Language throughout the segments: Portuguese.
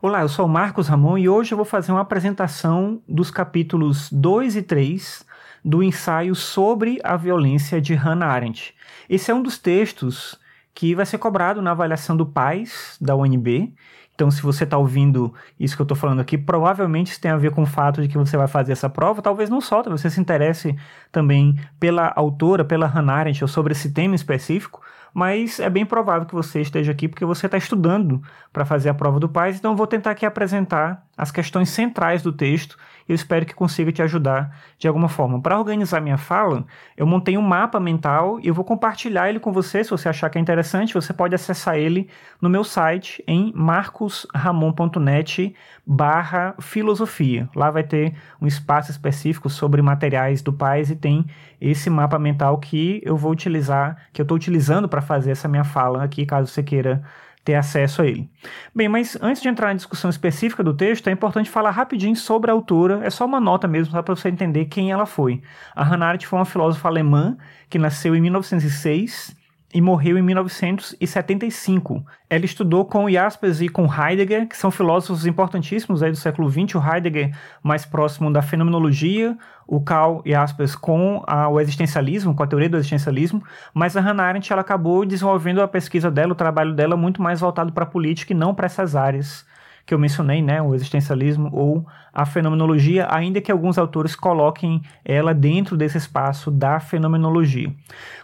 Olá, eu sou o Marcos Ramon e hoje eu vou fazer uma apresentação dos capítulos 2 e 3 do ensaio sobre a violência de Hannah Arendt. Esse é um dos textos que vai ser cobrado na avaliação do PAIS da UNB. Então, se você está ouvindo isso que eu estou falando aqui, provavelmente isso tem a ver com o fato de que você vai fazer essa prova. Talvez não só, talvez você se interesse também pela autora, pela Hannah Arendt, ou sobre esse tema específico mas é bem provável que você esteja aqui porque você está estudando para fazer a prova do PAIS, então eu vou tentar aqui apresentar as questões centrais do texto eu espero que consiga te ajudar de alguma forma. Para organizar minha fala, eu montei um mapa mental e eu vou compartilhar ele com você, se você achar que é interessante, você pode acessar ele no meu site em marcosramon.net barra filosofia. Lá vai ter um espaço específico sobre materiais do PAIS e tem esse mapa mental que eu vou utilizar, que eu estou utilizando para fazer essa minha fala aqui, caso você queira ter acesso a ele. Bem, mas antes de entrar na discussão específica do texto, é importante falar rapidinho sobre a autora, é só uma nota mesmo, só para você entender quem ela foi. A Hannah Arendt foi uma filósofa alemã que nasceu em 1906 e morreu em 1975. Ela estudou com Jaspers e com Heidegger, que são filósofos importantíssimos aí do século XX. O Heidegger mais próximo da fenomenologia, o Karl Jaspers com a, o existencialismo, com a teoria do existencialismo, mas a Hannah Arendt ela acabou desenvolvendo a pesquisa dela, o trabalho dela muito mais voltado para a política e não para essas áreas que eu mencionei, né, o existencialismo ou a fenomenologia, ainda que alguns autores coloquem ela dentro desse espaço da fenomenologia.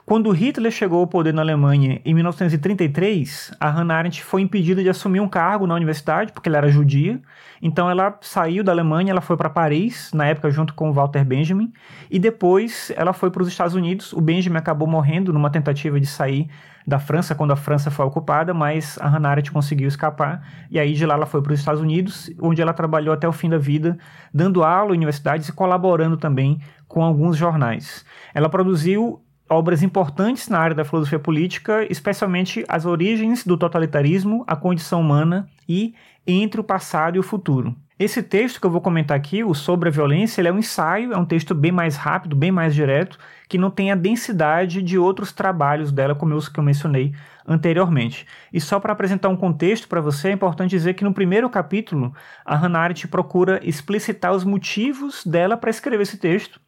Quando Hitler chegou ao poder na Alemanha em 1933, a Hannah Arendt foi impedida de assumir um cargo na universidade, porque ela era judia. Então ela saiu da Alemanha, ela foi para Paris, na época junto com Walter Benjamin, e depois ela foi para os Estados Unidos. O Benjamin acabou morrendo numa tentativa de sair da França quando a França foi ocupada, mas a Hannah Arendt conseguiu escapar e aí de lá ela foi para os Estados Unidos, onde ela trabalhou até o fim da vida, dando aula em universidades e colaborando também com alguns jornais. Ela produziu obras importantes na área da filosofia política, especialmente As Origens do Totalitarismo, A Condição Humana e Entre o Passado e o Futuro. Esse texto que eu vou comentar aqui, o Sobre a Violência, ele é um ensaio, é um texto bem mais rápido, bem mais direto, que não tem a densidade de outros trabalhos dela, como os que eu mencionei anteriormente. E só para apresentar um contexto para você, é importante dizer que no primeiro capítulo, a Hannah Arendt procura explicitar os motivos dela para escrever esse texto,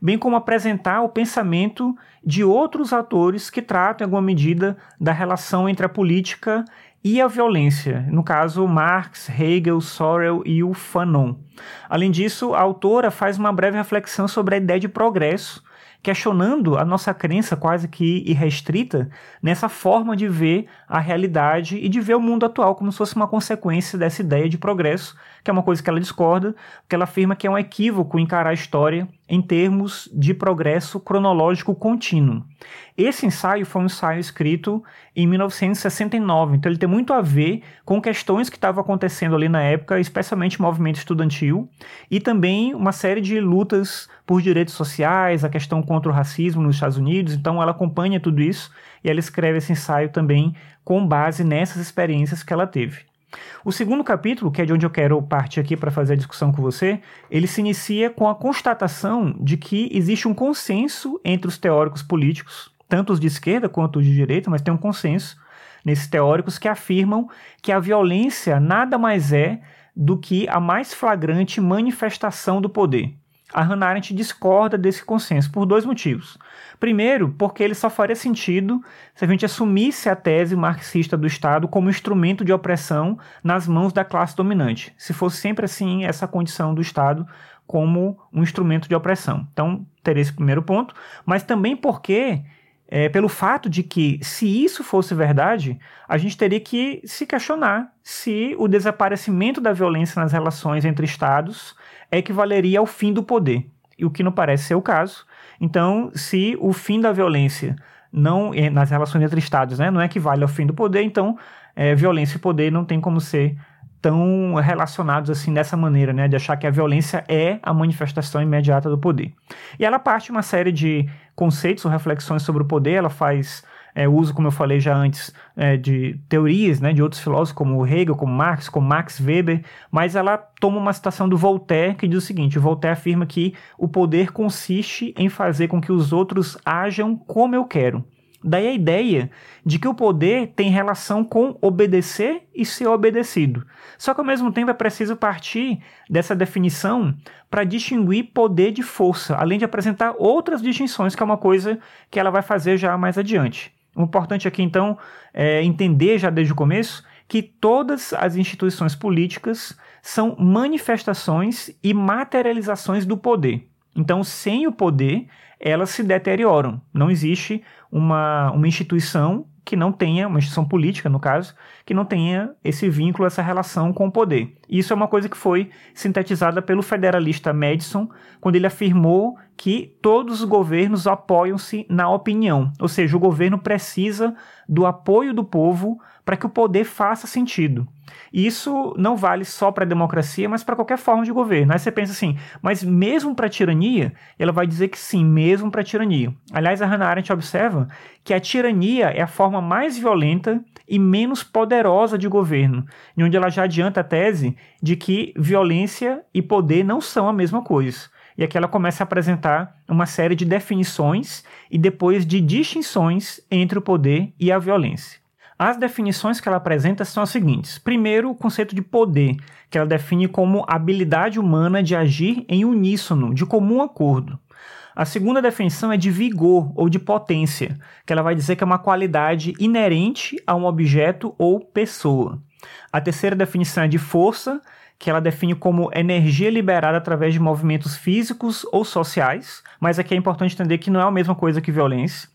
bem como apresentar o pensamento de outros autores que tratam, em alguma medida, da relação entre a política e a violência, no caso Marx, Hegel, Sorel e o Fanon. Além disso, a autora faz uma breve reflexão sobre a ideia de progresso, questionando a nossa crença quase que irrestrita nessa forma de ver a realidade e de ver o mundo atual como se fosse uma consequência dessa ideia de progresso, que é uma coisa que ela discorda, porque ela afirma que é um equívoco encarar a história em termos de progresso cronológico contínuo. Esse ensaio foi um ensaio escrito em 1969, então ele tem muito a ver com questões que estavam acontecendo ali na época, especialmente movimento estudantil, e também uma série de lutas por direitos sociais, a questão contra o racismo nos Estados Unidos, então ela acompanha tudo isso e ela escreve esse ensaio também com base nessas experiências que ela teve. O segundo capítulo, que é de onde eu quero partir aqui para fazer a discussão com você, ele se inicia com a constatação de que existe um consenso entre os teóricos políticos, tanto os de esquerda quanto os de direita, mas tem um consenso nesses teóricos que afirmam que a violência nada mais é do que a mais flagrante manifestação do poder a Hannah Arendt discorda desse consenso por dois motivos. Primeiro, porque ele só faria sentido se a gente assumisse a tese marxista do Estado como instrumento de opressão nas mãos da classe dominante. Se fosse sempre assim, essa condição do Estado como um instrumento de opressão. Então, teria esse primeiro ponto, mas também porque é, pelo fato de que, se isso fosse verdade, a gente teria que se questionar se o desaparecimento da violência nas relações entre Estados equivaleria ao fim do poder, e o que não parece ser o caso. Então, se o fim da violência não eh, nas relações entre estados né, não equivale ao fim do poder, então é, violência e poder não tem como ser tão relacionados assim dessa maneira, né, de achar que a violência é a manifestação imediata do poder. E ela parte uma série de conceitos ou reflexões sobre o poder, ela faz é, uso, como eu falei já antes, é, de teorias né, de outros filósofos, como Hegel, como Marx, como Max Weber, mas ela toma uma citação do Voltaire que diz o seguinte: Voltaire afirma que o poder consiste em fazer com que os outros ajam como eu quero. Daí a ideia de que o poder tem relação com obedecer e ser obedecido. Só que ao mesmo tempo é preciso partir dessa definição para distinguir poder de força, além de apresentar outras distinções, que é uma coisa que ela vai fazer já mais adiante. O importante aqui, então, é entender já desde o começo que todas as instituições políticas são manifestações e materializações do poder. Então, sem o poder, elas se deterioram. Não existe uma, uma instituição que não tenha, uma instituição política, no caso, que não tenha esse vínculo, essa relação com o poder. Isso é uma coisa que foi sintetizada pelo federalista Madison, quando ele afirmou que todos os governos apoiam-se na opinião, ou seja, o governo precisa do apoio do povo para que o poder faça sentido. Isso não vale só para a democracia, mas para qualquer forma de governo. Aí você pensa assim, mas mesmo para a tirania? Ela vai dizer que sim, mesmo para a tirania. Aliás, a Hannah Arendt observa que a tirania é a forma mais violenta e menos poderosa de governo, onde ela já adianta a tese de que violência e poder não são a mesma coisa. E aqui ela começa a apresentar uma série de definições e depois de distinções entre o poder e a violência. As definições que ela apresenta são as seguintes. Primeiro, o conceito de poder, que ela define como habilidade humana de agir em uníssono, de comum acordo. A segunda definição é de vigor ou de potência, que ela vai dizer que é uma qualidade inerente a um objeto ou pessoa. A terceira definição é de força, que ela define como energia liberada através de movimentos físicos ou sociais, mas aqui é importante entender que não é a mesma coisa que violência.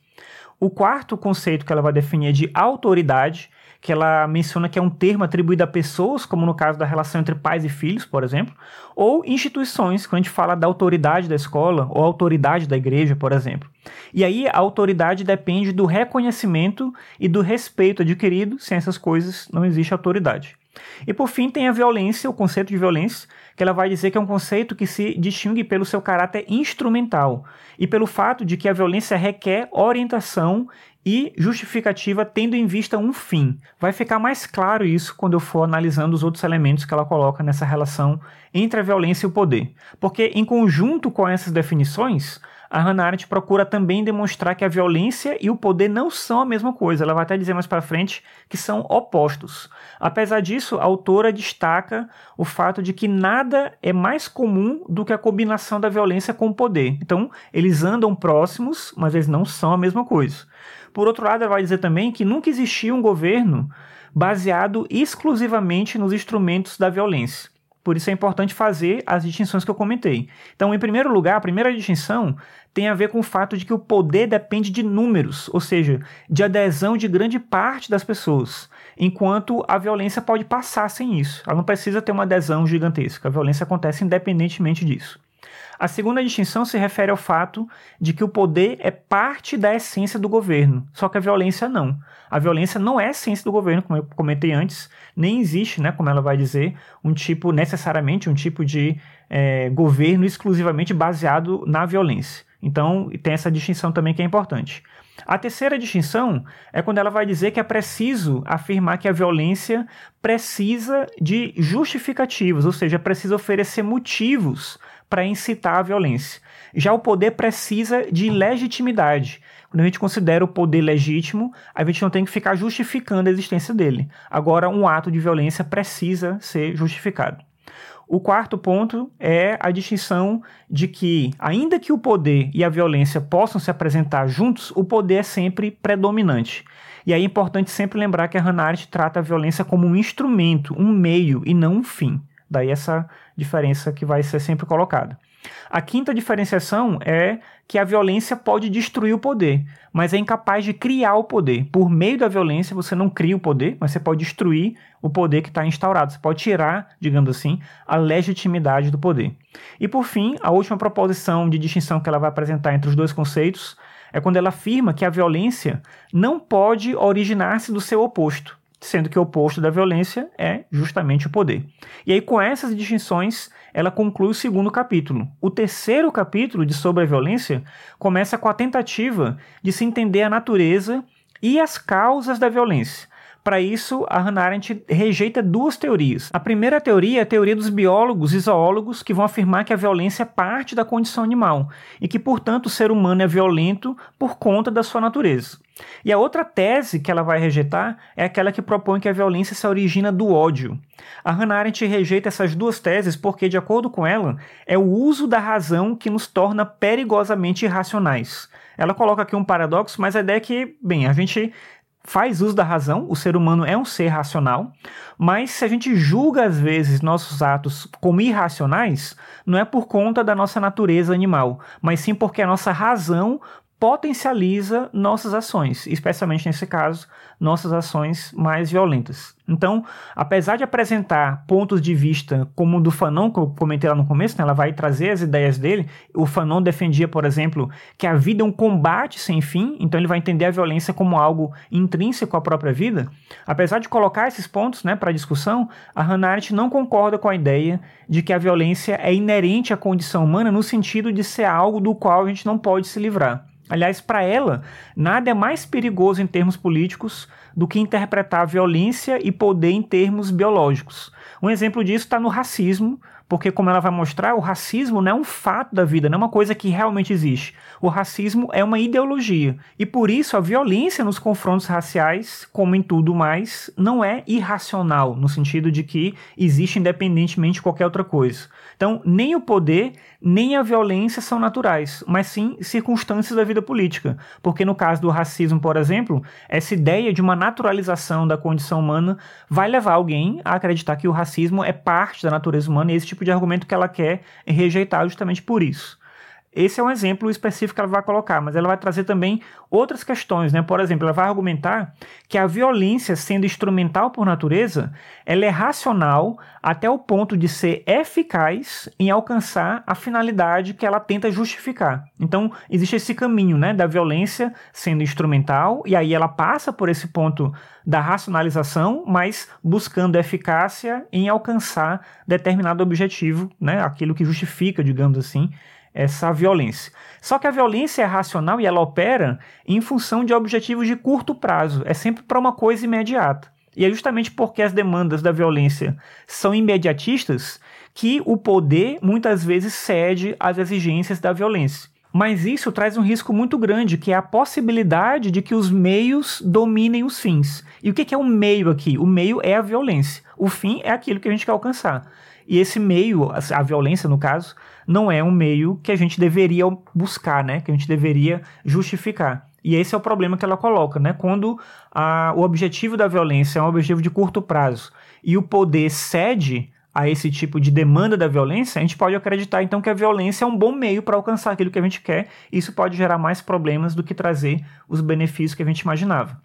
O quarto conceito que ela vai definir é de autoridade, que ela menciona que é um termo atribuído a pessoas, como no caso da relação entre pais e filhos, por exemplo, ou instituições, quando a gente fala da autoridade da escola ou autoridade da igreja, por exemplo. E aí a autoridade depende do reconhecimento e do respeito adquirido, sem essas coisas não existe autoridade. E por fim tem a violência, o conceito de violência, que ela vai dizer que é um conceito que se distingue pelo seu caráter instrumental e pelo fato de que a violência requer orientação e justificativa tendo em vista um fim. Vai ficar mais claro isso quando eu for analisando os outros elementos que ela coloca nessa relação entre a violência e o poder. Porque, em conjunto com essas definições, a Hannah Arendt procura também demonstrar que a violência e o poder não são a mesma coisa. Ela vai até dizer mais para frente que são opostos. Apesar disso, a autora destaca o fato de que nada é mais comum do que a combinação da violência com o poder. Então, eles andam próximos, mas eles não são a mesma coisa. Por outro lado, ela vai dizer também que nunca existiu um governo baseado exclusivamente nos instrumentos da violência. Por isso é importante fazer as distinções que eu comentei. Então, em primeiro lugar, a primeira distinção tem a ver com o fato de que o poder depende de números, ou seja, de adesão de grande parte das pessoas, enquanto a violência pode passar sem isso. Ela não precisa ter uma adesão gigantesca. A violência acontece independentemente disso. A segunda distinção se refere ao fato de que o poder é parte da essência do governo, só que a violência não. A violência não é essência do governo, como eu comentei antes, nem existe, né, como ela vai dizer, um tipo, necessariamente, um tipo de é, governo exclusivamente baseado na violência. Então, tem essa distinção também que é importante. A terceira distinção é quando ela vai dizer que é preciso afirmar que a violência precisa de justificativos, ou seja, precisa oferecer motivos para incitar a violência. Já o poder precisa de legitimidade. Quando a gente considera o poder legítimo, a gente não tem que ficar justificando a existência dele. Agora, um ato de violência precisa ser justificado. O quarto ponto é a distinção de que, ainda que o poder e a violência possam se apresentar juntos, o poder é sempre predominante. E aí é importante sempre lembrar que a Hannah Arendt trata a violência como um instrumento, um meio e não um fim. Daí essa diferença que vai ser sempre colocada. A quinta diferenciação é que a violência pode destruir o poder, mas é incapaz de criar o poder. Por meio da violência, você não cria o poder, mas você pode destruir o poder que está instaurado. Você pode tirar, digamos assim, a legitimidade do poder. E por fim, a última proposição de distinção que ela vai apresentar entre os dois conceitos é quando ela afirma que a violência não pode originar-se do seu oposto sendo que o oposto da violência é justamente o poder. E aí, com essas distinções, ela conclui o segundo capítulo. O terceiro capítulo de Sobre a Violência começa com a tentativa de se entender a natureza e as causas da violência, Para isso, a Hannah Arendt rejeita duas teorias. A primeira teoria é a teoria dos biólogos e zoólogos que vão afirmar que a violência é parte da condição animal e que, portanto, o ser humano é violento por conta da sua natureza. E a outra tese que ela vai rejeitar é aquela que propõe que a violência se origina do ódio. A Hannah Arendt rejeita essas duas teses porque, de acordo com ela, é o uso da razão que nos torna perigosamente irracionais. Ela coloca aqui um paradoxo, mas a ideia é que, bem, a gente faz uso da razão, o ser humano é um ser racional, mas se a gente julga às vezes nossos atos como irracionais, não é por conta da nossa natureza animal, mas sim porque a nossa razão potencializa nossas ações, especialmente nesse caso, nossas ações mais violentas. Então, apesar de apresentar pontos de vista como o do Fanon, que eu comentei lá no começo, né, ela vai trazer as ideias dele. O Fanon defendia, por exemplo, que a vida é um combate sem fim, então ele vai entender a violência como algo intrínseco à própria vida. Apesar de colocar esses pontos né, para discussão, a Hannah Arendt não concorda com a ideia de que a violência é inerente à condição humana no sentido de ser algo do qual a gente não pode se livrar. Aliás, para ela, nada é mais perigoso em termos políticos do que interpretar violência e poder em termos biológicos. Um exemplo disso está no racismo, porque, como ela vai mostrar, o racismo não é um fato da vida, não é uma coisa que realmente existe. O racismo é uma ideologia. E por isso a violência nos confrontos raciais, como em tudo mais, não é irracional, no sentido de que existe independentemente de qualquer outra coisa. Então, nem o poder, nem a violência são naturais, mas sim circunstâncias da vida política. Porque no caso do racismo, por exemplo, essa ideia de uma naturalização da condição humana vai levar alguém a acreditar que o racismo é parte da natureza humana e esse tipo de argumento que ela quer rejeitar justamente por isso. Esse é um exemplo específico que ela vai colocar, mas ela vai trazer também outras questões, né? Por exemplo, ela vai argumentar que a violência, sendo instrumental por natureza, ela é racional até o ponto de ser eficaz em alcançar a finalidade que ela tenta justificar. Então, existe esse caminho, né, da violência sendo instrumental e aí ela passa por esse ponto da racionalização, mas buscando eficácia em alcançar determinado objetivo, né, aquilo que justifica, digamos assim, essa violência. Só que a violência é racional e ela opera em função de objetivos de curto prazo, é sempre para uma coisa imediata. E é justamente porque as demandas da violência são imediatistas que o poder muitas vezes cede às exigências da violência. Mas isso traz um risco muito grande, que é a possibilidade de que os meios dominem os fins. E o que é o um meio aqui? O meio é a violência. O fim é aquilo que a gente quer alcançar. E esse meio, a violência no caso, não é um meio que a gente deveria buscar, né? Que a gente deveria justificar. E esse é o problema que ela coloca, né? Quando a, o objetivo da violência é um objetivo de curto prazo e o poder cede a esse tipo de demanda da violência, a gente pode acreditar então que a violência é um bom meio para alcançar aquilo que a gente quer. E isso pode gerar mais problemas do que trazer os benefícios que a gente imaginava.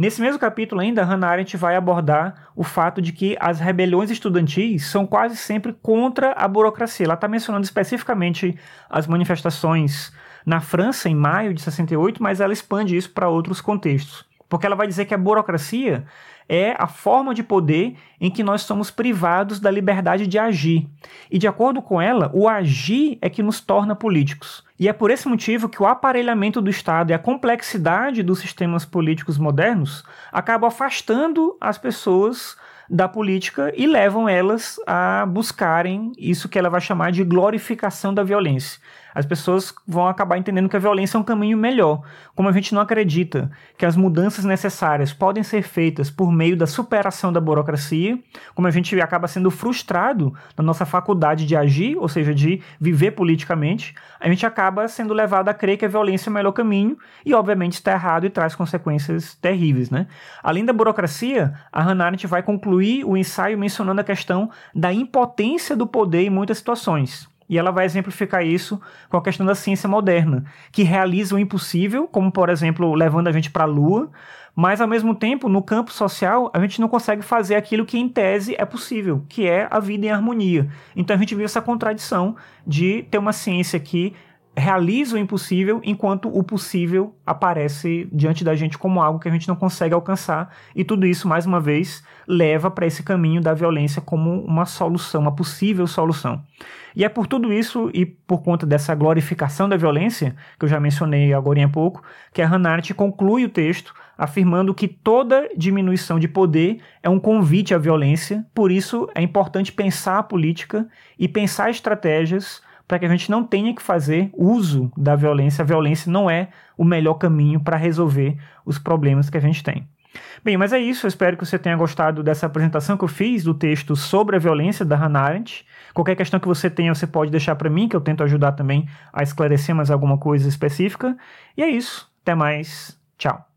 Nesse mesmo capítulo ainda, Hannah Arendt vai abordar o fato de que as rebeliões estudantis são quase sempre contra a burocracia. Ela está mencionando especificamente as manifestações na França em maio de 68, mas ela expande isso para outros contextos. Porque ela vai dizer que a burocracia é a forma de poder em que nós somos privados da liberdade de agir. E de acordo com ela, o agir é que nos torna políticos. E é por esse motivo que o aparelhamento do Estado e a complexidade dos sistemas políticos modernos acabam afastando as pessoas da política e levam elas a buscarem isso que ela vai chamar de glorificação da violência as pessoas vão acabar entendendo que a violência é um caminho melhor. Como a gente não acredita que as mudanças necessárias podem ser feitas por meio da superação da burocracia, como a gente acaba sendo frustrado na nossa faculdade de agir, ou seja, de viver politicamente, a gente acaba sendo levado a crer que a violência é o melhor caminho e, obviamente, está errado e traz consequências terríveis. Né? Além da burocracia, a Hannah Arendt vai concluir o ensaio mencionando a questão da impotência do poder em muitas situações. E ela vai exemplificar isso com a questão da ciência moderna, que realiza o impossível, como por exemplo, levando a gente para a Lua, mas ao mesmo tempo, no campo social, a gente não consegue fazer aquilo que em tese é possível, que é a vida em harmonia. Então a gente viu essa contradição de ter uma ciência que realiza o impossível enquanto o possível aparece diante da gente como algo que a gente não consegue alcançar e tudo isso mais uma vez leva para esse caminho da violência como uma solução, uma possível solução. E é por tudo isso e por conta dessa glorificação da violência que eu já mencionei agora há pouco, que a Hannah conclui o texto afirmando que toda diminuição de poder é um convite à violência, por isso é importante pensar a política e pensar estratégias para que a gente não tenha que fazer uso da violência. A violência não é o melhor caminho para resolver os problemas que a gente tem. Bem, mas é isso. Eu espero que você tenha gostado dessa apresentação que eu fiz do texto sobre a violência da Hannah Arendt. Qualquer questão que você tenha, você pode deixar para mim, que eu tento ajudar também a esclarecer mais alguma coisa específica. E é isso. Até mais. Tchau.